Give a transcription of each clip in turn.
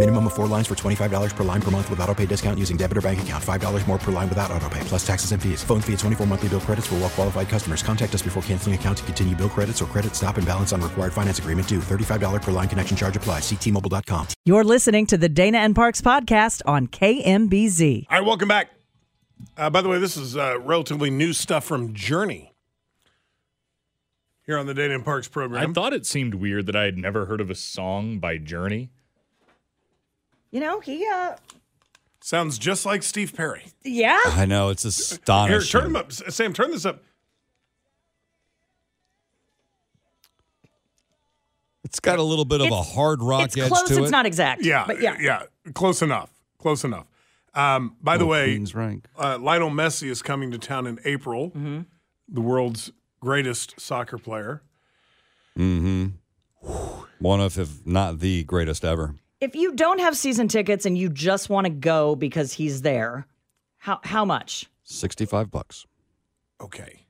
Minimum of four lines for $25 per line per month with auto pay discount using debit or bank account. $5 more per line without auto pay, plus taxes and fees. Phone fee at 24 monthly bill credits for well qualified customers. Contact us before canceling account to continue bill credits or credit stop and balance on required finance agreement due. $35 per line connection charge applies. Ctmobile.com. You're listening to the Dana and Parks podcast on KMBZ. All right, welcome back. Uh, by the way, this is uh, relatively new stuff from Journey here on the Dana and Parks program. I thought it seemed weird that I had never heard of a song by Journey. You know, he, uh, Sounds just like Steve Perry. yeah. I know it's astonishing. Here, turn him up. Sam, turn this up. It's got a little bit of a hard rock it's edge close. to It's it. not exact. Yeah, But yeah. yeah, close enough. Close enough. Um, by the way, Queen's rank. uh, Lionel Messi is coming to town in April. Mm-hmm. The world's greatest soccer player. Mm-hmm. One of, if not the greatest ever. If you don't have season tickets and you just want to go because he's there, how how much? Sixty-five bucks. Okay.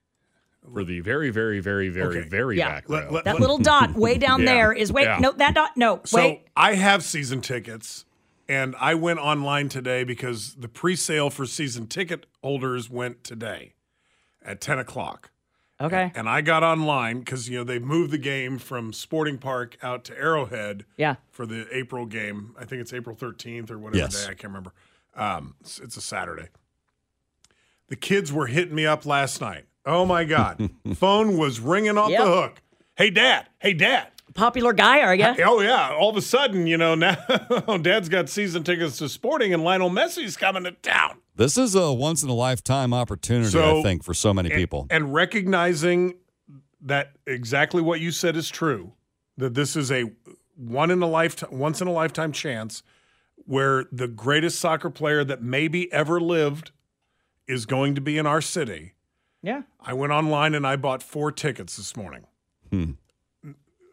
For the very, very, very, very, Okay. very Yeah. back Let- row. let- That little dot way down Yeah. there is wait. Yeah. No, that dot. No, wait. So wait. I have season tickets, and I went online today because the pre-sale for season ticket holders went today at ten o'clock. Okay. And I got online because you know they moved the game from Sporting Park out to Arrowhead Yeah. for the April game. I think it's April 13th or whatever Yes. day. I can't remember. Um, it's, it's a Saturday. The kids were hitting me up last night. Oh my God. Phone was ringing off Yep. the hook. Hey, Dad. Hey, Dad. Popular guy, are you? Oh, yeah. All of a sudden, you know, now Dad's got season tickets to Sporting and Lionel Messi's coming to town. This is a once in a lifetime opportunity, So- I think, for so many And- people. And, recognizing that exactly what you said is true, that this is a one in a lifetime, once in a lifetime chance where the greatest soccer player that maybe ever lived is going to be in our city. Yeah. I went online and I bought four tickets this morning. Hmm.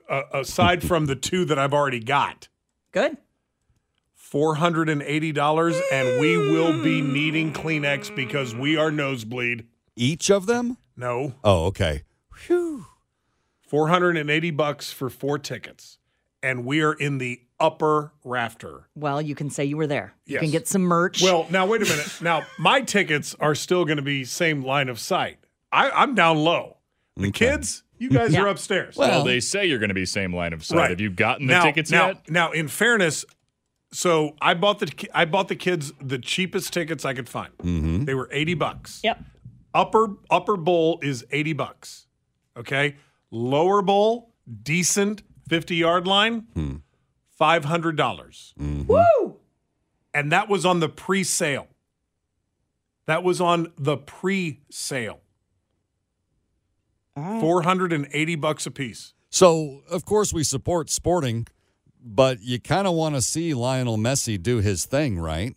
Uh, aside from the two that I've already got. Good. $480 and we will be needing Kleenex because we are nosebleed. Each of them? No. Oh, okay. 480 bucks for four tickets. And we are in the upper rafter. Well, you can say you were there. You Yes. can get some merch. Well, now wait a minute. Now my tickets are still going to be same line of sight. I, I'm down low. The kids, you guys Yeah. are upstairs. well, they say you're going to be same line of sight. Right. Have you gotten the now, tickets now, yet? Now, in fairness, so I bought the I bought the kids the cheapest tickets I could find. Mm-hmm. They were 80 bucks. yep. Upper upper bowl is 80 bucks. Okay? Lower bowl, decent 50 yard line, Hmm. $500. dollars Woo! And that was on the pre sale. That was on the pre sale. 480 bucks a piece. So, of course, we support sporting, but you kind of want to see Lionel Messi do his thing, right?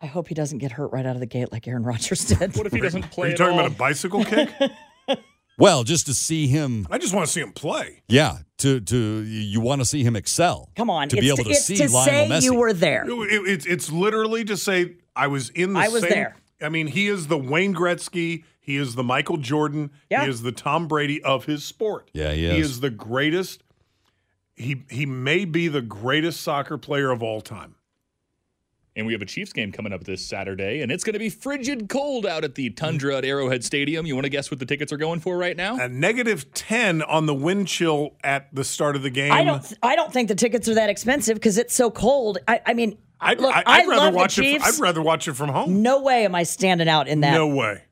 I hope he doesn't get hurt right out of the gate like Aaron Rodgers did. What if he doesn't play? Are you at talking all? about a bicycle kick? Well, just to see him, I just want to see him play. yeah, to to you want to see him excel. Come on. to it's be able to, it's see to Lionel say Messi. you were there. It- it's it's literally to say I was in the I was same. there. I mean, he is the Wayne Gretzky. He is the Michael Jordan. Yeah. He is the Tom Brady of his sport. Yeah, he is. He is. is the greatest. He he may be the greatest soccer player of all time. And we have a Chiefs game coming up this Saturday, and it's going to be frigid cold out at the Tundra at Arrowhead Stadium. You want to guess what the tickets are going for right now? A negative ten on the wind chill at the start of the game. I don't. I don't think the tickets are that expensive because it's so cold. I, I mean, I'd, look, I'd I rather love watch the it. Chiefs. I'd rather watch it from home. no way am I standing out in that. No way.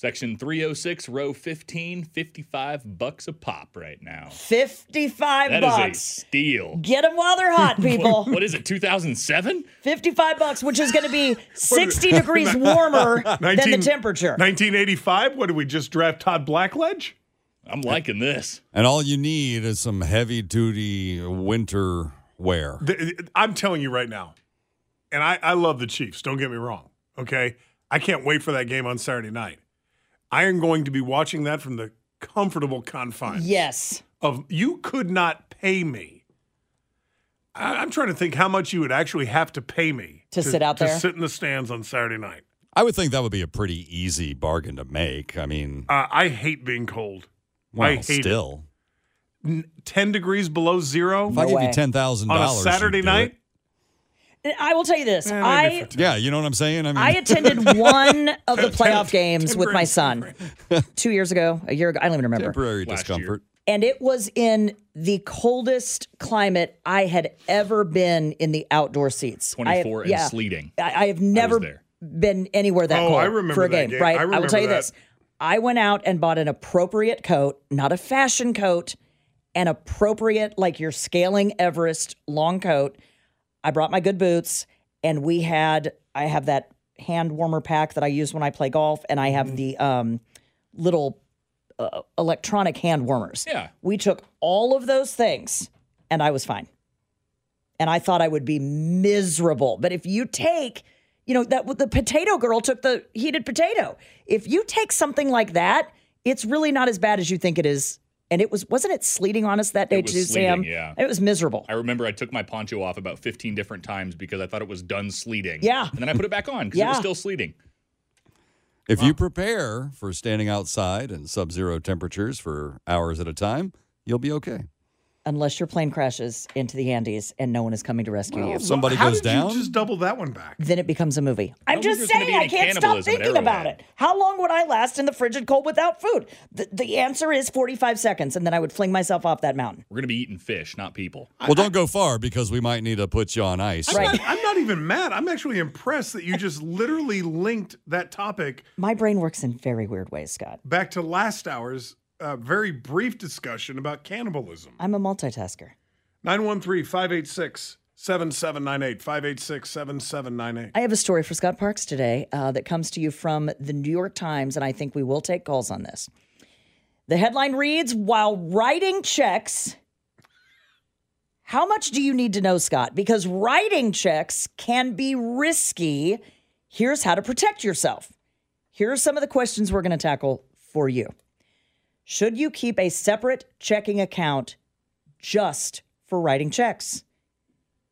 Section 306, row 15, 55 bucks a pop right now. 55 That is bucks. a steal. Get them while they're hot, people. What is it, 2007? 55 bucks, which is going to be 60 degrees warmer than the temperature. 1985. What did we just draft? Todd Blackledge. I'm liking this. And all you need is some heavy duty winter wear. Th- I'm telling you right now, and I, I love the Chiefs. Don't get me wrong. Okay, I can't wait for that game on Saturday night. I am going to be watching that from the comfortable confines. Yes. Of you could not pay me. I, I'm trying to think how much you would actually have to pay me To sit out there? to sit in the stands on Saturday night. I would think that would be a pretty easy bargain to make. I mean, Uh, I hate being cold. well, I hate it. still. N- Ten degrees below zero If I No give way. you ten thousand on a dollars Saturday night. I will tell you this. Eh, I yeah, you know what I'm saying. I mean, I attended one of the playoff games ten with my son two years ago, a year ago. I don't even remember. temporary Last discomfort. And it was in the coldest climate I had ever been in the outdoor seats. I have- 24 and yeah. sleeting. I, I have never there. been anywhere that Oh, cold I remember for a that game, game. right? I will tell you that. this. I went out and bought an appropriate coat, not a fashion coat, an appropriate, like you're scaling Everest long coat. I brought my good boots, and we had, I have that hand warmer pack that I use when I play golf, and I have Mm-hmm. the um, little uh, electronic hand warmers. Yeah. We took all of those things and I was fine. And I thought I would be miserable. But if you take, you know, that the potato girl took the heated potato. If you take something like that, it's really not as bad as you think it is. And it was wasn't it sleeting on us that day too, Sam? yeah. It was miserable. I remember I took my poncho off about 15 different times because I thought it was done sleeting. Yeah. And then I put it back on because it was still sleeting. If you prepare for standing outside in sub-zero temperatures for hours at a time, you'll be okay. Unless your plane crashes into the Andes and no one is coming to rescue you. If somebody How goes did down, you just double that one back? Then it becomes a movie. I'm don't just saying, I can't stop thinking about it. How long would I last in the frigid cold without food? The, the answer is 45 seconds, and then I would fling myself off that mountain. We're going to be eating fish, not people. well, don't go far because we might need to put you on ice. I'm not, I'm not even mad. I'm actually impressed that you just literally linked that topic My brain works in very weird ways, Scott. back to last hour's uh, very brief discussion about cannibalism. I'm a multitasker. 913 586 7798. 586 7798. I have a story for Scott Parks today uh, that comes to you from the New York Times, and I think we will take calls on this. The headline reads While writing checks, how much do you need to know, Scott? Because writing checks can be risky. Here's how to protect yourself. Here are some of the questions we're going to tackle for you. Should you keep a separate checking account just for writing checks?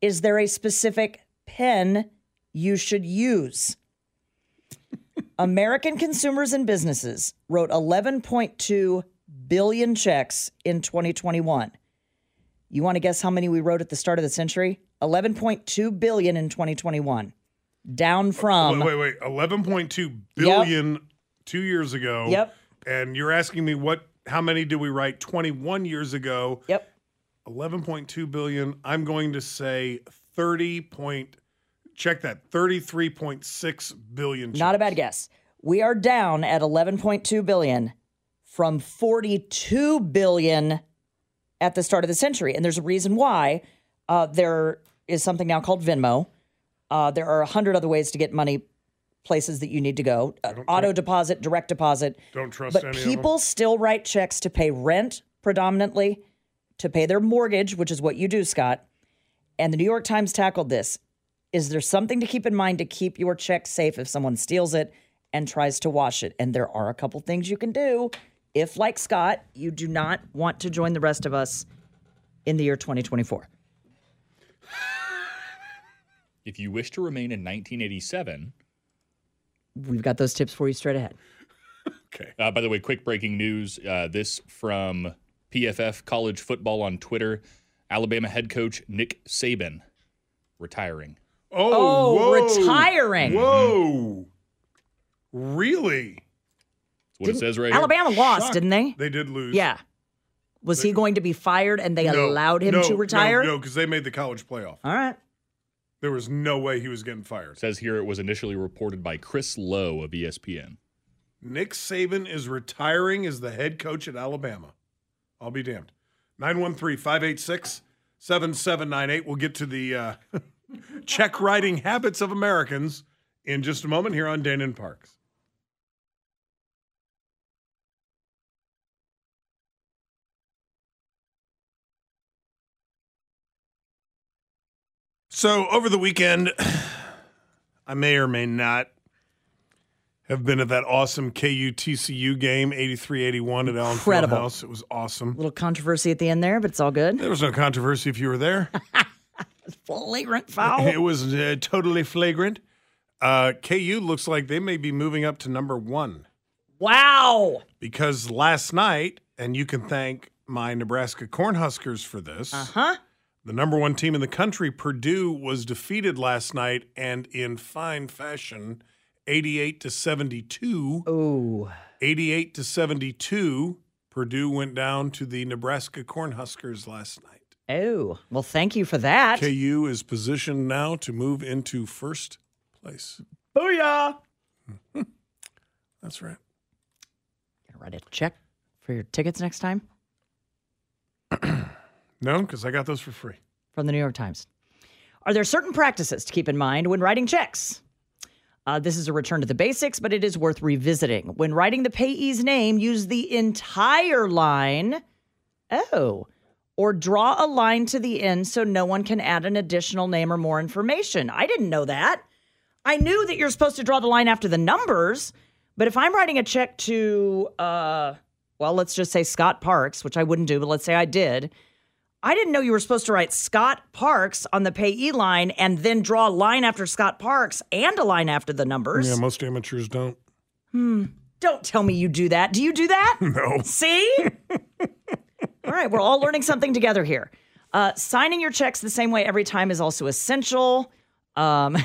Is there a specific pen you should use? American consumers and businesses wrote 11.2 billion checks in 2021. You want to guess how many we wrote at the start of the century? 11.2 billion in 2021. Down from wait, wait, wait. 11.2 billion two years ago. Yep. And you're asking me what, how many did we write 21 years ago? Yep. 11.2 billion. I'm going to say 30 point, check that, 33.6 billion. Not a bad guess. We are down at 11.2 billion from 42 billion at the start of the century. And there's a reason why. Uh, there is something now called Venmo. Uh, there are a hundred other ways to get money places that you need to go. Uh, auto deposit, direct deposit. Don't trust But any of people them. still write checks to pay rent predominantly, to pay their mortgage, which is what you do, Scott. And the New York Times tackled this. Is there something to keep in mind to keep your check safe if someone steals it and tries to wash it? And there are a couple things you can do if, like Scott, you do not want to join the rest of us in the year 2024. If you wish to remain in 1987, We've got those tips for you straight ahead. Okay. Uh, by the way, quick breaking news. Uh, this from PFF College Football on Twitter. Alabama head coach Nick Saban retiring. Oh, Oh, whoa. retiring. Whoa. Really? That's what it says right here. Alabama lost, Shocked. didn't they? They did lose. Yeah. Was he going to be fired and they No, allowed him no, to retire? No, because they made the college playoff. All right. There was no way he was getting fired. Says here it was initially reported by Chris Low of ESPN. Nick Saban is retiring as the head coach at Alabama. I'll be damned. 913 586 7798. We'll get to the uh, check writing habits of Americans in just a moment here on Dana and Parks. So, over the weekend, I may or may not have been at that awesome KU TCU game, 83 81 at Allen Incredible. Fieldhouse. It was awesome. A little controversy at the end there, but it's all good. There was no controversy if you were there. Flagrant foul. It was uh, totally flagrant. Uh, KU looks like they may be moving up to number one Wow. because last night, and you can thank my Nebraska Cornhuskers for this. Uh huh. The number one team in the country, Purdue, was defeated last night and in fine fashion, 88 to 72. Ooh. 88 to 72. Purdue went down to the Nebraska Cornhuskers last night. Oh. Well, thank you for that. KU is positioned now to move into first place. Booyah. That's right. Gonna write a check for your tickets next time No, because I got those for free. from the New York Times. Are there certain practices to keep in mind when writing checks? Uh, this is a return to the basics, but it is worth revisiting. When writing the payee's name, use the entire line. Oh. Or draw a line to the end so no one can add an additional name or more information. I didn't know that. I knew that you're supposed to draw the line after the numbers, but if I'm writing a check to, uh, well, let's just say Scott Parks, which I wouldn't do, but let's say I did. I didn't know you were supposed to write Scott Parks on the payee line and then draw a line after Scott Parks and a line after the numbers. Yeah, most amateurs don't. Hmm. Don't tell me you do that. Do you do that? No. See? all right, we're all learning something together here. Uh, signing your checks the same way every time is also essential. Um,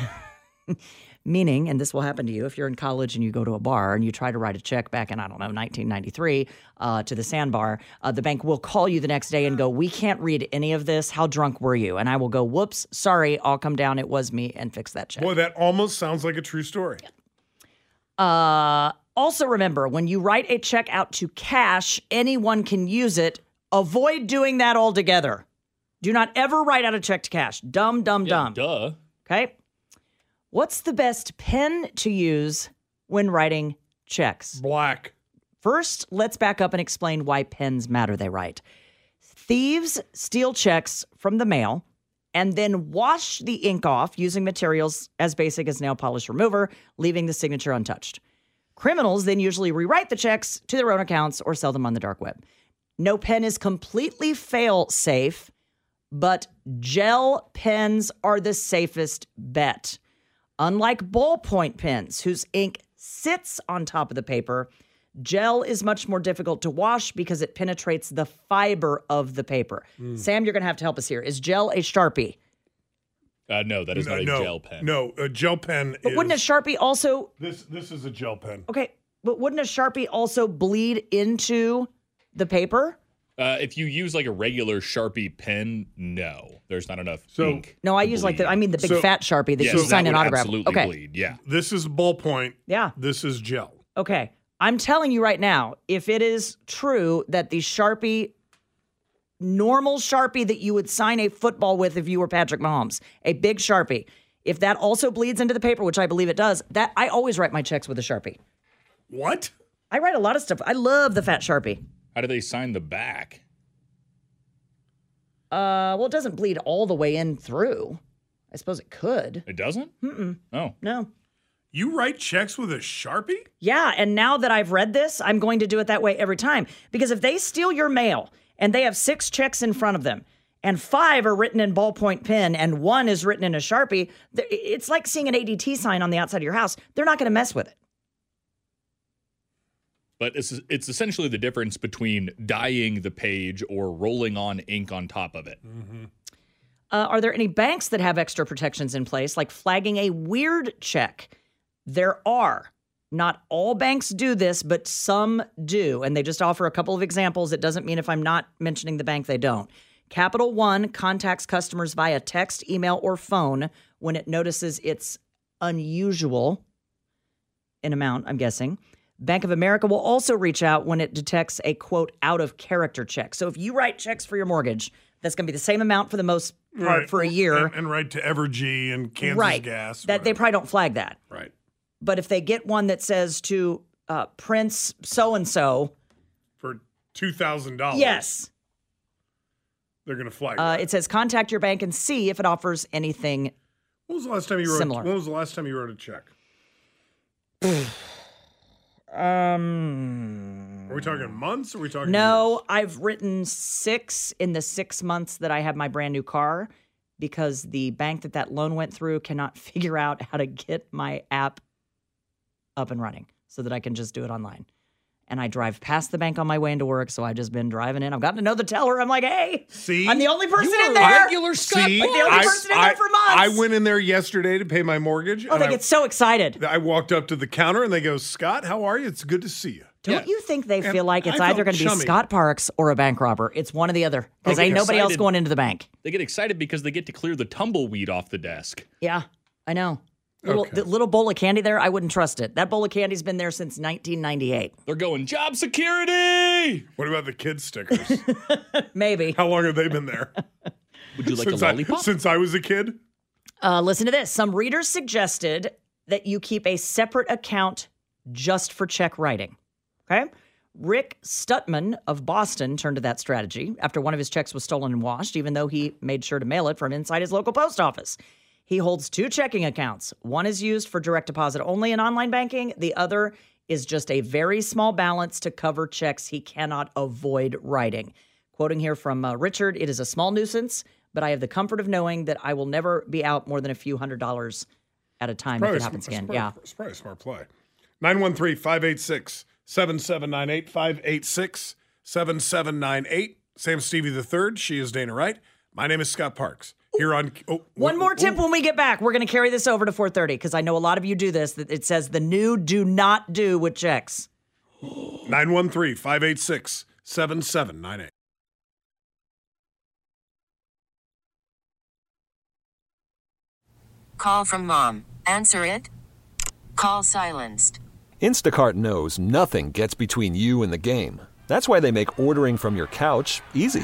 meaning, and this will happen to you if you're in college and you go to a bar and you try to write a check back in, I don't know, 1993 uh, to the sandbar, uh, the bank will call you the next day and go, We can't read any of this. How drunk were you? And I will go, Whoops, sorry, I'll come down. It was me and fix that check. Boy, that almost sounds like a true story. Uh, also, remember when you write a check out to cash, anyone can use it. Avoid doing that altogether. Do not ever write out a check to cash. Dumb, dumb, dumb. Duh. Okay. What's the best pen to use when writing checks? Black. First, let's back up and explain why pens matter, they write. Thieves steal checks from the mail and then wash the ink off using materials as basic as nail polish remover, leaving the signature untouched. Criminals then usually rewrite the checks to their own accounts or sell them on the dark web. No pen is completely fail safe, but gel pens are the safest bet. Unlike ballpoint pens, whose ink sits on top of the paper, gel is much more difficult to wash because it penetrates the fiber of the paper. Mm. Sam, you're going to have to help us here. Is gel a Sharpie? Uh, no, that is not a no, gel pen. No, a gel pen But is. wouldn't a Sharpie also this this is a gel pen. Okay, but wouldn't a Sharpie also bleed into the paper? Uh, if you use like a regular Sharpie pen, no, there's not enough So- ink. No, I use like the I mean the big So- fat Sharpie that Yes, you that sign an would autograph. absolutely okay. bleed. Yeah. This is ballpoint. Yeah. This is gel. Okay. I'm telling you right now, if it is true that the Sharpie, normal Sharpie that you would sign a football with if you were Patrick Mahomes, a big Sharpie, if that also bleeds into the paper, which I believe it does, that I always write my checks with a Sharpie. What? I write a lot of stuff. I love the fat Sharpie. How do they sign the back? Uh, well, it doesn't bleed all the way in through. I suppose it could. It doesn't? Mm-mm. Oh. No. You write checks with a Sharpie? Yeah, and now that I've read this, I'm going to do it that way every time. Because if they steal your mail and they have six checks in front of them, and five are written in ballpoint pen, and one is written in a Sharpie, it's like seeing an ADT sign on the outside of your house. They're not going to mess with it. But it's it's essentially the difference between dyeing the page or rolling on ink on top of it. Uh, are there any banks that have extra protections in place, like flagging a weird check? There are. Not all banks do this, but some do. And they just offer a couple of examples. It doesn't mean if I'm not mentioning the bank, they don't. Capital One contacts customers via text, email, or phone when it notices it's unusual in amount, I'm guessing. Bank of America will also reach out when it detects a quote out of character check. So if you write checks for your mortgage, that's going to be the same amount for the most part Right. for a year. And, and right to Evergy and Kansas right. Gas. That they probably don't flag that. Right. But if they get one that says to uh, Prince so and so, For $2,000. yes, They're going to flag uh, that. it says contact your bank and see if it offers anything. When was the last time you wrote similar. When was the last time you wrote a check? Um, Are we talking months or are we talking no, I've written six in the six months that I have my brand new car because the bank that that loan went through cannot figure out how to get my app up and running so that I can just do it online. And I drive past the bank on my way into work, so I've just been driving in. I've gotten to know the teller. I'm like, hey, See? I'm the only person You are in there. regular Scott See, Like the only I, person in I- there for months. I went in there yesterday to pay my mortgage. Oh, and they I, get so excited. I walked up to the counter and they go, Scott, how are you? It's good to see you. Don't you think they And feel like it's I either going to be. Scott Parks or a bank robber? It's one or the other because Okay, ain't nobody else going into the bank. They get excited because they get to clear the tumbleweed off the desk. Yeah, I know. Little, Okay. The little bowl of candy there, I wouldn't trust it. That bowl of candy's been there since 1998. They're going job security. What about the kids stickers? Maybe. how long have they been there? Would you like since, a I, lollipop? since I was a kid? Uh, listen to this. Some readers suggested that you keep a separate account just for check writing. Okay. Rick Stutman of Boston turned to that strategy after one of his checks was stolen and washed, even though he made sure to mail it from inside his local post office. He holds two checking accounts. One is used for direct deposit only in online banking, the other is just a very small balance to cover checks he cannot avoid writing. Quoting here from uh, Richard, it is a small nuisance, but I have the comfort of knowing that I will never be out more than a few hundred dollars at a time if it happens again. Yeah. It's probably a smart play. 913 586 7798 586 7798. Sam Stevie the third. She is Dana Wright. My name is Scott Parks. Here on. Oh, One more tip when we get back. We're going to carry this over to 4:30 because I know a lot of you do this. That it says the new do not do with checks. 913 586 7798. Call from mom. Answer it. Call silenced. Instacart knows nothing gets between you and the game. That's why they make ordering from your couch easy.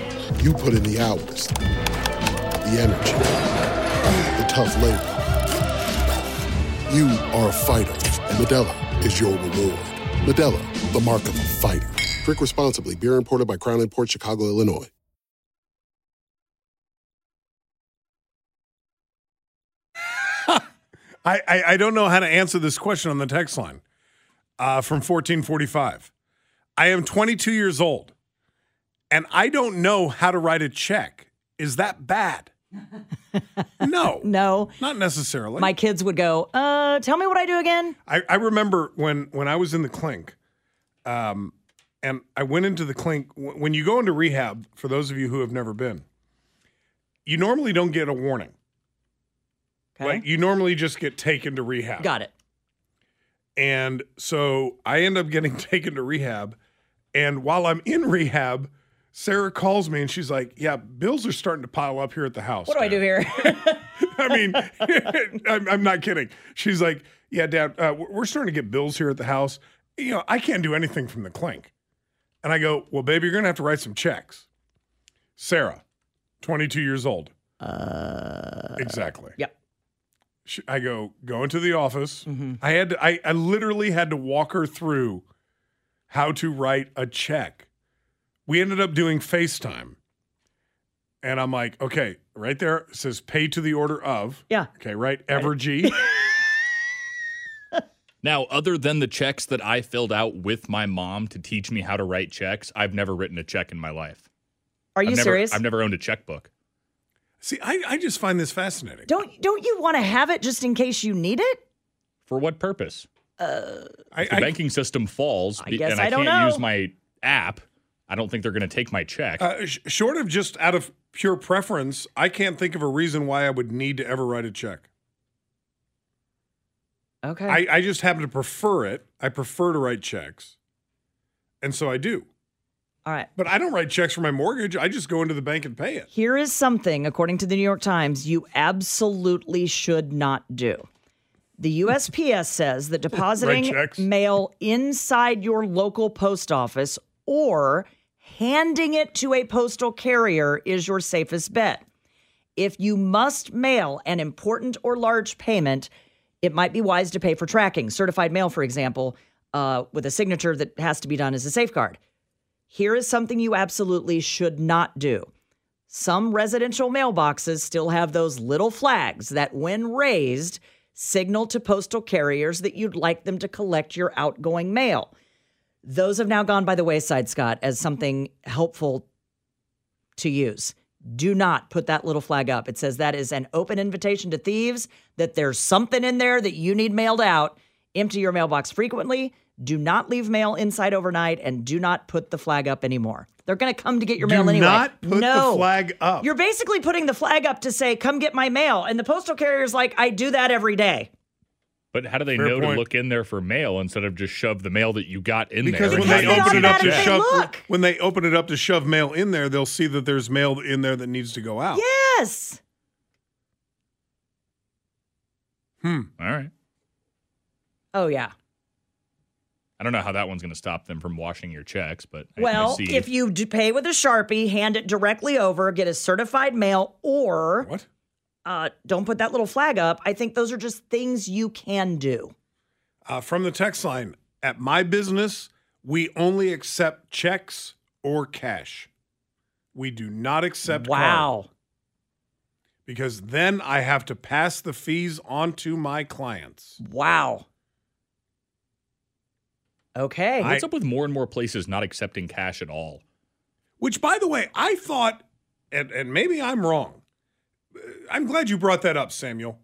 You put in the hours, the energy, the tough labor. You are a fighter, and Modelo is your reward. Modelo, the mark of a fighter. Drink responsibly. Beer imported by Crown Port Chicago, Illinois. I, I, I don't know how to answer this question on the text line uh, from 1445. I am 22 years old and I don't know how to write a check. Is that bad? no. No. Not necessarily. My kids would go, uh, tell me what I do again. I, I remember when when I was in the clink, um, and I went into the clink. When you go into rehab, for those of you who have never been, you normally don't get a warning. Okay. Like you normally just get taken to rehab. Got it. And so I end up getting taken to rehab. And while I'm in rehab, Sarah calls me and she's like, Yeah, bills are starting to pile up here at the house. What do I do here? I mean, I'm, I'm not kidding. She's like, Yeah, Dad, uh, we're starting to get bills here at the house. You know, I can't do anything from the clink. And I go, Well, baby, you're going to have to write some checks. Sarah, 22 years old. Uh, Exactly. Yep. I go go into the office. Mm-hmm. I had to, I, I literally had to walk her through how to write a check. We ended up doing FaceTime. And I'm like, okay, right there it says pay to the order of. Yeah. Okay, right. Evergy. Now, other than the checks that I filled out with my mom to teach me how to write checks, I've never written a check in my life. Are you I've never, serious? I've never owned a checkbook. See, I, I just find this fascinating. Don't don't you want to have it just in case you need it? For what purpose? Uh, I, If the I- banking system falls I be- guess and I, I don't can't know. use my app, I don't think they're going to take my check. Uh, sh- short of just out of pure preference, I can't think of a reason why I would need to ever write a check. okay. I, I just happen to prefer it. I prefer to write checks. And so I do. All right. But I don't write checks for my mortgage. I just go into the bank and pay it. Here is something, according to the New York Times, you absolutely should not do. The USPS says that depositing checks. mail inside your local post office or handing it to a postal carrier is your safest bet. If you must mail an important or large payment, it might be wise to pay for tracking. Certified mail, for example, uh, with a signature that has to be done as a safeguard. Here is something you absolutely should not do. Some residential mailboxes still have those little flags that, when raised, signal to postal carriers that you'd like them to collect your outgoing mail. Those have now gone by the wayside, Scott, as something helpful to use. Do not put that little flag up. It says that is an open invitation to thieves, that there's something in there that you need mailed out. Empty your mailbox frequently. Do not leave mail inside overnight and do not put the flag up anymore. They're going to come to get your Do mail anyway. Do not put the no. flag up. You're basically putting the flag up to say, come get my mail. And the postal carrier's like, I do that every day. But how do they Fair know point. to look in there for mail instead of just shove the mail that you got in Because there? when they Because open it up to shove look. when they open it up to shove mail in there, they'll see that there's mail in there that needs to go out. Yes. Hmm. All right. Oh, yeah. I don't know how that one's going to stop them from washing your checks, but I- I Well, see. if you pay with a Sharpie, hand it directly over, get a certified mail, or What? Uh, don't put that little flag up. I think those are just things you can do. Uh, from the text line, at my business, we only accept checks or cash. We do not accept card. Wow. because then I have to pass the fees on to my clients. Wow. Okay. What's up with more and more places not accepting cash at all? Which, by the way, I thought, and, and maybe I'm wrong. I'm glad you brought that up, Samuel.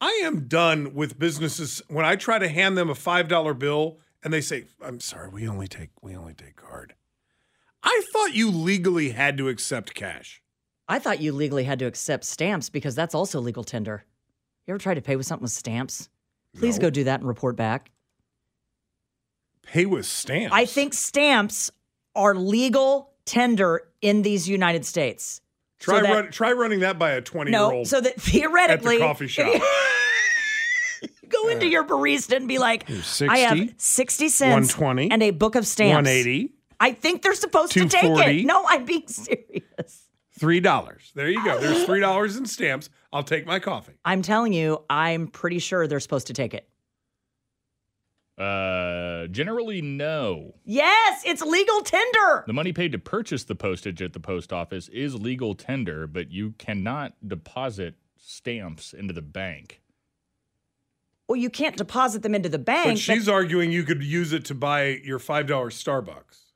I am done with businesses when I try to hand them a five dollar bill and they say, "I'm sorry, we only take we only take card." I thought you legally had to accept cash. I thought you legally had to accept stamps because that's also legal tender. You ever tried to pay with something with stamps? Please No. go do that and report back. Pay with stamps. I think stamps are legal tender in these United States. So try that- run, try running that by a twenty year No, old so that theoretically, coffee shop. you- go into your barista and be like, Here's I have 60, 60 cents 120, and a book of stamps. one eighty. I think they're supposed to take it. No, I'm being serious. Three dollars. There you go. There's three dollars in stamps. I'll take my coffee. I'm telling you, I'm pretty sure they're supposed to take it. Uh, generally, no. Yes, it's legal tender. The money paid to purchase the postage at the post office is legal tender, but you cannot deposit stamps into the bank. Well, you can't deposit them into the bank. But she's arguing you could use it to buy your five dollar Starbucks.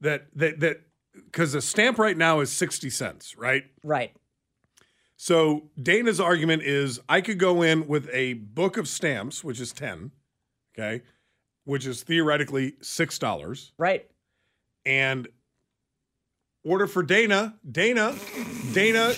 That that that because a stamp right now is sixty cents, right? right. So Dana's argument is I could go in with a book of stamps, which is ten, okay, which is theoretically six dollars, Right. and order for Dana, Dana, Dana,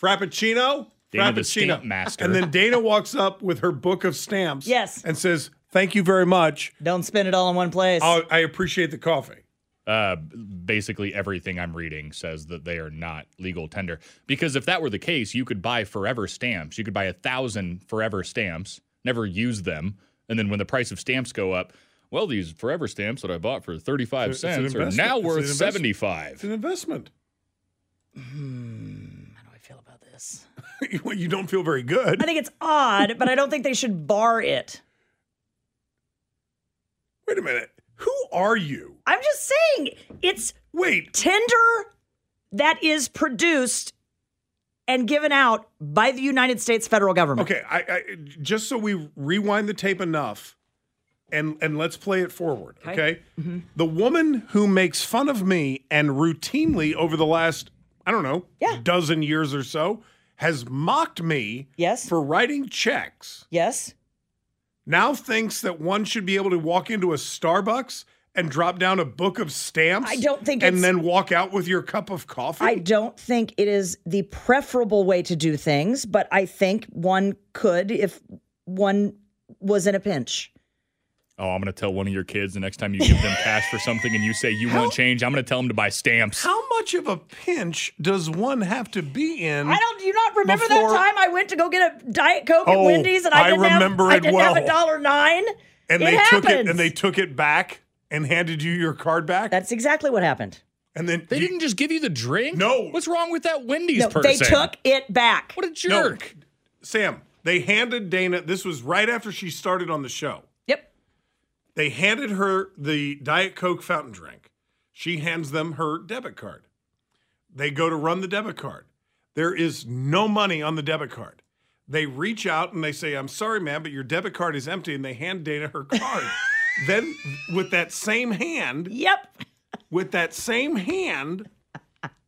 Frappuccino, Dana the Frappuccino, stamp master. and then Dana walks up with her book of stamps, Yes. and says, "Thank you very much. Don't spend it all in one place. i I appreciate the coffee." Uh, basically, everything I'm reading says that they are not legal tender. Because if that were the case, you could buy forever stamps. You could buy a thousand forever stamps, never use them, and then when the price of stamps go up, well, these forever stamps that I bought for 35 It's a- it's an cents are now It's worth investment. 75. It's an investment. Hmm, how do I feel about this? this. well, you don't feel very good. I think it's odd, but I don't think they should bar it. Wait a minute. Are you? I'm just saying it's wait tender that is produced and given out by the United States federal government. Okay, I, I just so we rewind the tape enough and and let's play it forward, okay? Mm-hmm. The woman who makes fun of me and routinely over the last I don't know, yeah. dozen years or so has mocked me yes. for writing checks. Yes. Now thinks that one should be able to walk into a Starbucks and drop down a book of stamps I don't think and it's- then walk out with your cup of coffee. I don't think it is the preferable way to do things, but I think one could if one was in a pinch. Oh, I'm going to tell one of your kids the next time you give them cash for something and you say you want change, I'm going to tell them to buy stamps. How much of a pinch does one have to be in? I don't. Do you not remember Before- that time I went to go get a diet coke at Oh, Wendy's and I I didn't remember have, I didn't have a dollar nine. and it they happens. took it and they took it back and handed you your card back. That's exactly what happened. And then They didn't just give you the drink? No. What's wrong with that Wendy's No, person? they took it back. What a No, jerk. Sam, they handed Dana. This was right after she started on the show. Yep. They handed her the Diet Coke fountain drink. She hands them her debit card. They go to run the debit card. There is no money on the debit card. They reach out and they say, I'm sorry, man, but your debit card is empty. And they hand Dana her card. then, with that same hand, Yep. with that same hand,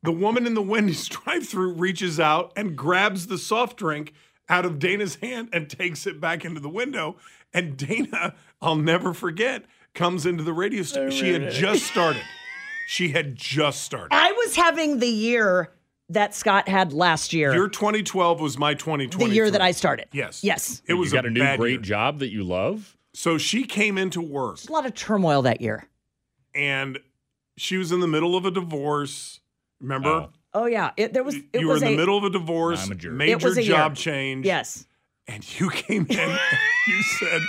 the woman in the Wendy's drive through reaches out and grabs the soft drink out of Dana's hand and takes it back into the window. And Dana, I'll never forget, comes into the radio station. She had just started. She had just started. I was having the year that Scott had last year. Your 2012 was my 2020. the year that I started. Yes. Yes. It was you got a, new bad great year. job that you love? So she came into work A lot of turmoil that year. and she was in the middle of a divorce. Remember? Oh. Oh yeah, it, there was. It you were was in the middle of a divorce, I'm a jerk. It major was a year. job change. Yes. And you came in and you said,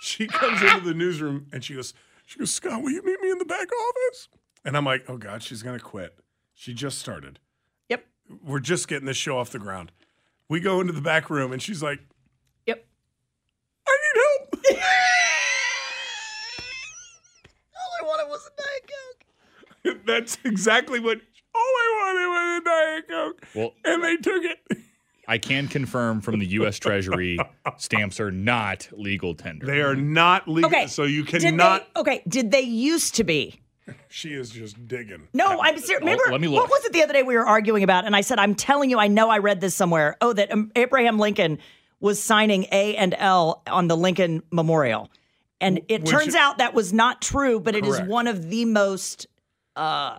she comes into the newsroom and she goes, she goes, Scott, will you meet me in the back office? And I'm like, oh God, she's gonna quit. She just started. Yep. We're just getting this show off the ground. We go into the back room and she's like, Yep. I need help. All I wanted was a diet coke. That's exactly what all I wanted was a Diet Coke. Well, And they took it. I can confirm from the U.S. Treasury stamps are not legal tender. They are not legal. Okay. So you Did cannot. They, okay. Did they used to be? She is just digging. No, I'm serious. Remember, let me look. what was it the other day we were arguing about? And I said, I'm telling you, I know I read this somewhere. Oh, that um, Abraham Lincoln was signing A and L on the Lincoln Memorial. And it Which- turns out that was not true, but it is Correct. one of the most uh,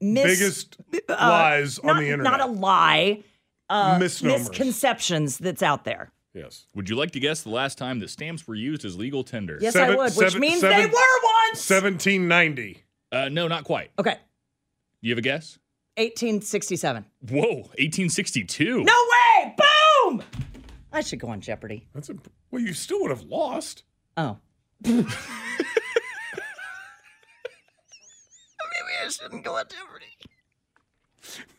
mis- Biggest uh, lies on the internet. Not a lie, uh, misconceptions that's out there. yes. Would you like to guess the last time that stamps were used as legal tender? Yes, I Seven- would, which seven- means seven- they were once. 1790. Uh, no, not quite. Okay, You have a guess? 1867. Whoa, 1862. No way! Boom! I should go on Jeopardy. That's a, well, you still would have lost. Oh. I shouldn't go on Jeopardy.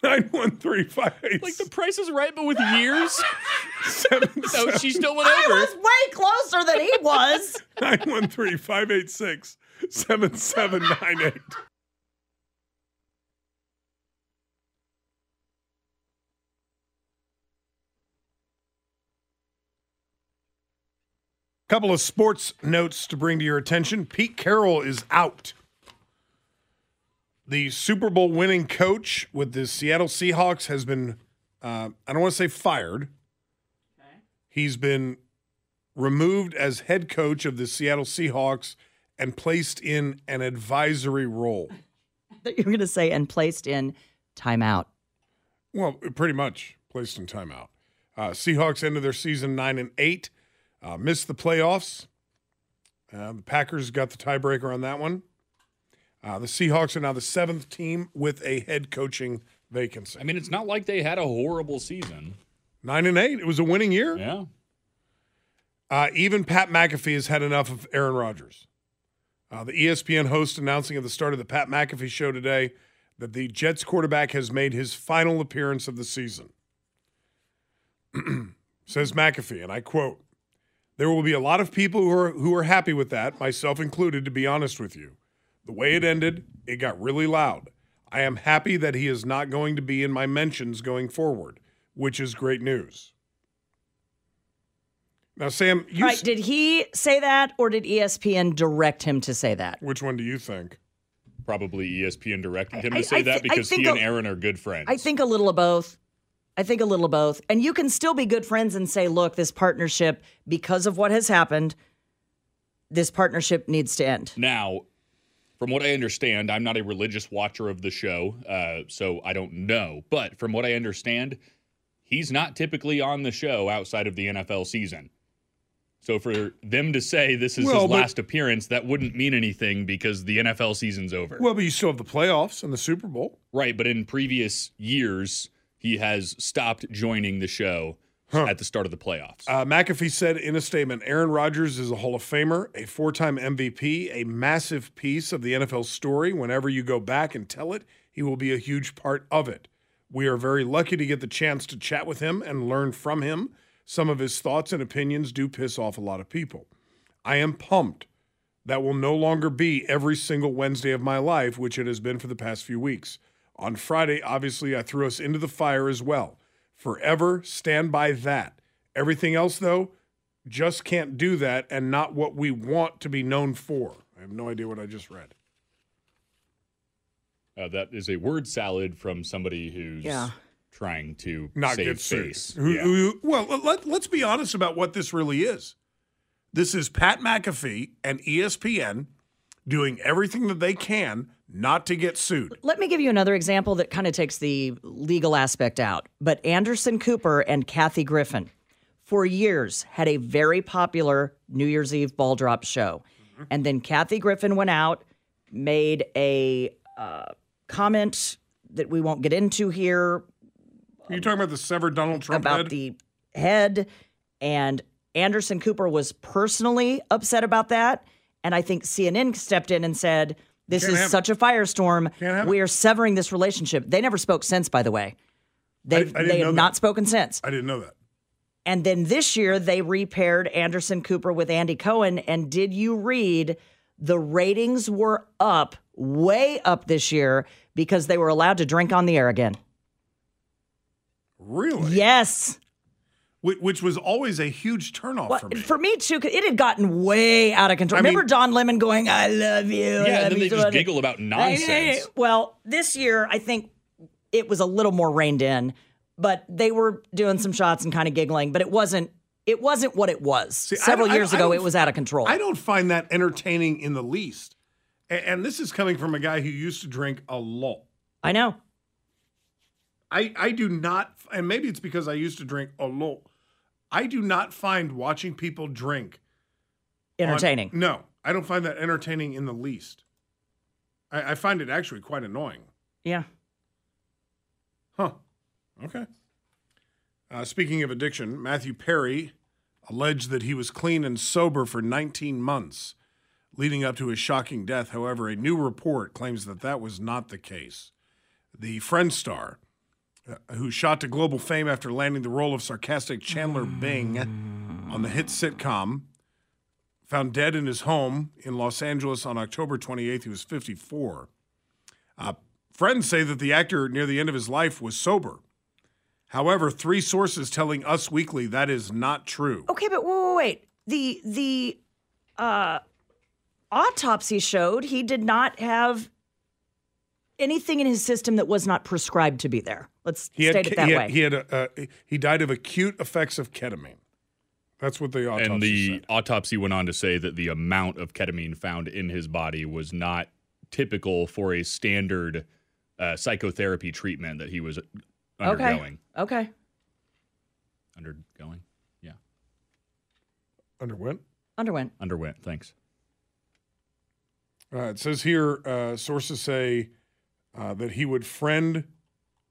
91358. Like the price is right, but with years? seven, no, she still went I over. was way closer than he was. 913 586 7798. Couple of sports notes to bring to your attention. Pete Carroll is out. The Super Bowl winning coach with the Seattle Seahawks has been, uh, I don't want to say fired. He's been removed as head coach of the Seattle Seahawks and placed in an advisory role. that you're going to say and placed in timeout. Well, pretty much placed in timeout. Uh, Seahawks ended their season nine and eight, uh, missed the playoffs. Uh, the Packers got the tiebreaker on that one. Uh, the Seahawks are now the seventh team with a head coaching vacancy. I mean, it's not like they had a horrible season. Nine and eight. It was a winning year. Yeah. Uh, even Pat McAfee has had enough of Aaron Rodgers. Uh, the ESPN host announcing at the start of the Pat McAfee show today that the Jets quarterback has made his final appearance of the season. Says McAfee, and I quote, There will be a lot of people who are who are happy with that, myself included, to be honest with you. The way it ended, it got really loud. I am happy that he is not going to be in my mentions going forward, which is great news. Now, Sam, you right? s- Did he say that, or did ESPN direct him to say that? which one do you think? Probably ESPN directed him I- to say I that thi- I because he think and a- Aaron are good friends. I think a little of both. I think a little of both. And you can still be good friends and say, look, this partnership, because of what has happened, this partnership needs to end. Now, from what I understand, I'm not a religious watcher of the show, uh, so I don't know. But from what I understand, he's not typically on the show outside of the NFL season. So for them to say this is Well, his but- last appearance, that wouldn't mean anything because the NFL season's over. Well, but you still have the playoffs and the Super Bowl. Right, but in previous years, he has stopped joining the show at the start of the playoffs. Uh, McAfee said in a statement Aaron Rodgers is a Hall of Famer, a four time MVP, a massive piece of the NFL story. Whenever you go back and tell it, he will be a huge part of it. We are very lucky to get the chance to chat with him and learn from him. Some of his thoughts and opinions do piss off a lot of people. I am pumped. That will no longer be every single Wednesday of my life, which it has been for the past few weeks. On Friday, obviously, I threw us into the fire as well. Forever stand by that. Everything else, though, just can't do that and not what we want to be known for. I have no idea what I just read. Uh, that is a word salad from somebody who's Yeah. trying to Not save get face. Who- Yeah. who- well, let, let's be honest about what this really is. This is Pat McAfee and ESPN doing everything that they can not to get sued. Let me give you another example that kind of takes the legal aspect out. But Anderson Cooper and Kathy Griffin, for years, had a very popular New Year's Eve ball drop show. And then Kathy Griffin went out, made a uh, comment that we won't get into here Are you talking about the severed Donald Trump about head? the head. And Anderson Cooper was personally upset about that. And I think CNN stepped in and said, This Can't is have- such a firestorm. We are severing this relationship. They never spoke since, by the way. They, they have that. not spoken since. I didn't know that. And then this year, they repaired Anderson Cooper with Andy Cohen. And did you read the ratings were up, way up this year because they were allowed to drink on the air again? Really? Yes. Which, was always a huge turnoff Well, for me. for me too, it had gotten way out of control. I mean- Remember Don Lemon going, "I love you." Yeah, love and then they just much." giggle about nonsense. Well, this year I think it was a little more reined in, but they were doing some shots and kind of giggling, but it wasn't. It wasn't what it was I several years ago. It was out of control. I don't find that entertaining in the least. A- And, this is coming from a guy who used to drink a lot. I know. I, I do not, and maybe it's because I used to drink a lot. I do not find watching people drink on- Entertaining. no, I don't find that entertaining in the least. I, I find it actually quite annoying. yeah. Huh. Okay. Uh, speaking of addiction, Matthew Perry alleged that he was clean and sober for 19 months leading up to his shocking death. However, a new report claims that that was not the case. The Friend star, who shot to global fame after landing the role of sarcastic Chandler Bing on the hit sitcom, found dead in his home in Los Angeles on October 28th. He was 54. Uh, friends say that the actor near the end of his life was sober. However, three sources telling Us Weekly that is not true. Okay, but wait, wait, wait. The the uh, autopsy showed he did not have anything in his system that was not prescribed to be there. Let's He had, it that he way. had, he had a, uh, he died of acute effects of ketamine. That's what the autopsy and the said. autopsy went on to say that the amount of ketamine found in his body was not typical for a standard uh, psychotherapy treatment that he was undergoing. okay. Okay. Undergoing? Yeah. Underwent. Underwent. Underwent. Thanks. Uh, it says here, uh, sources say uh, that he would friend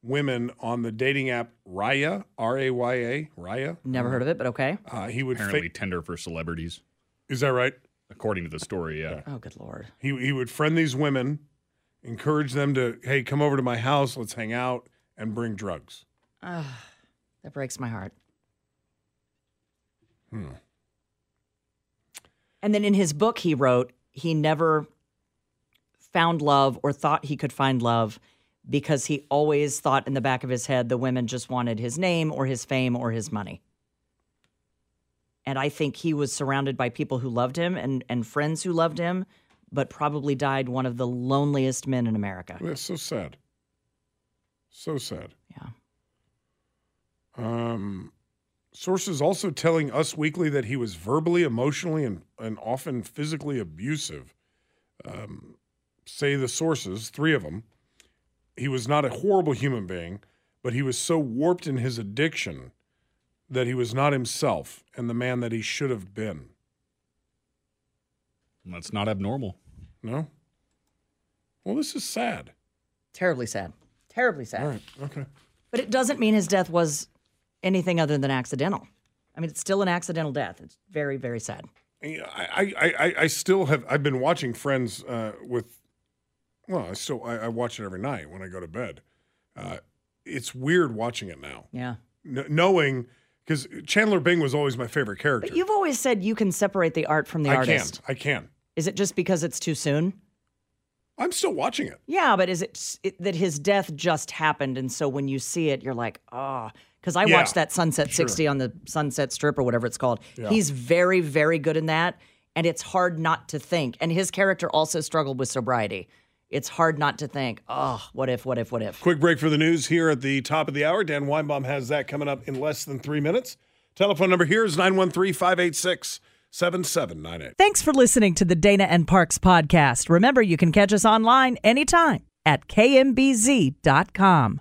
women on the dating app Raya, R A Y A, Raya. Never heard of it, but okay. Uh, he would. Apparently Fa- Tinder for celebrities, is that right? according to the story. Yeah. Oh, good lord. He he would friend these women, encourage them to, hey, come over to my house, let's hang out, and bring drugs. Ah, that breaks my heart. Hmm. And then in his book, he wrote he never found love or thought he could find love because he always thought in the back of his head the women just wanted his name or his fame or his money. And I think he was surrounded by people who loved him and, and friends who loved him, but probably died one of the loneliest men in America. That's so sad. So sad. Yeah. Um, sources also telling Us Weekly that he was verbally, emotionally, and, and often physically abusive. Um, say the sources, three of them. He was not a horrible human being, but he was so warped in his addiction that he was not himself and the man that he should have been. That's not abnormal. No? Well, this is sad. Terribly sad. Terribly sad. All right. Okay. But it doesn't mean his death was anything other than accidental. I mean, it's still an accidental death. It's very, very sad. I, I, I, I still have. I've been watching Friends uh, with. Well, I still I, I, watch it every night when I go to bed. Uh, it's weird watching it now. Yeah. N- knowing because Chandler Bing was always my favorite character. But you've always said you can separate the art from the I artist. can. I can. Is it just because it's too soon? I'm still watching it. Yeah, but is it, it that his death just happened, and so when you see it, you're like, oh, because I Yeah, watched that Sunset sure. 60 on the Sunset Strip or whatever it's called. Yeah. He's very, very good in that, and it's hard not to think. And his character also struggled with sobriety. It's hard not to think, oh, what if, what if, what if? Quick break for the news here at the top of the hour. Dan Weinbaum has that coming up in less than three minutes. Telephone number here is 913 586 7798. Thanks for listening to the Dana and Parks podcast. Remember, you can catch us online anytime at kmbz.com.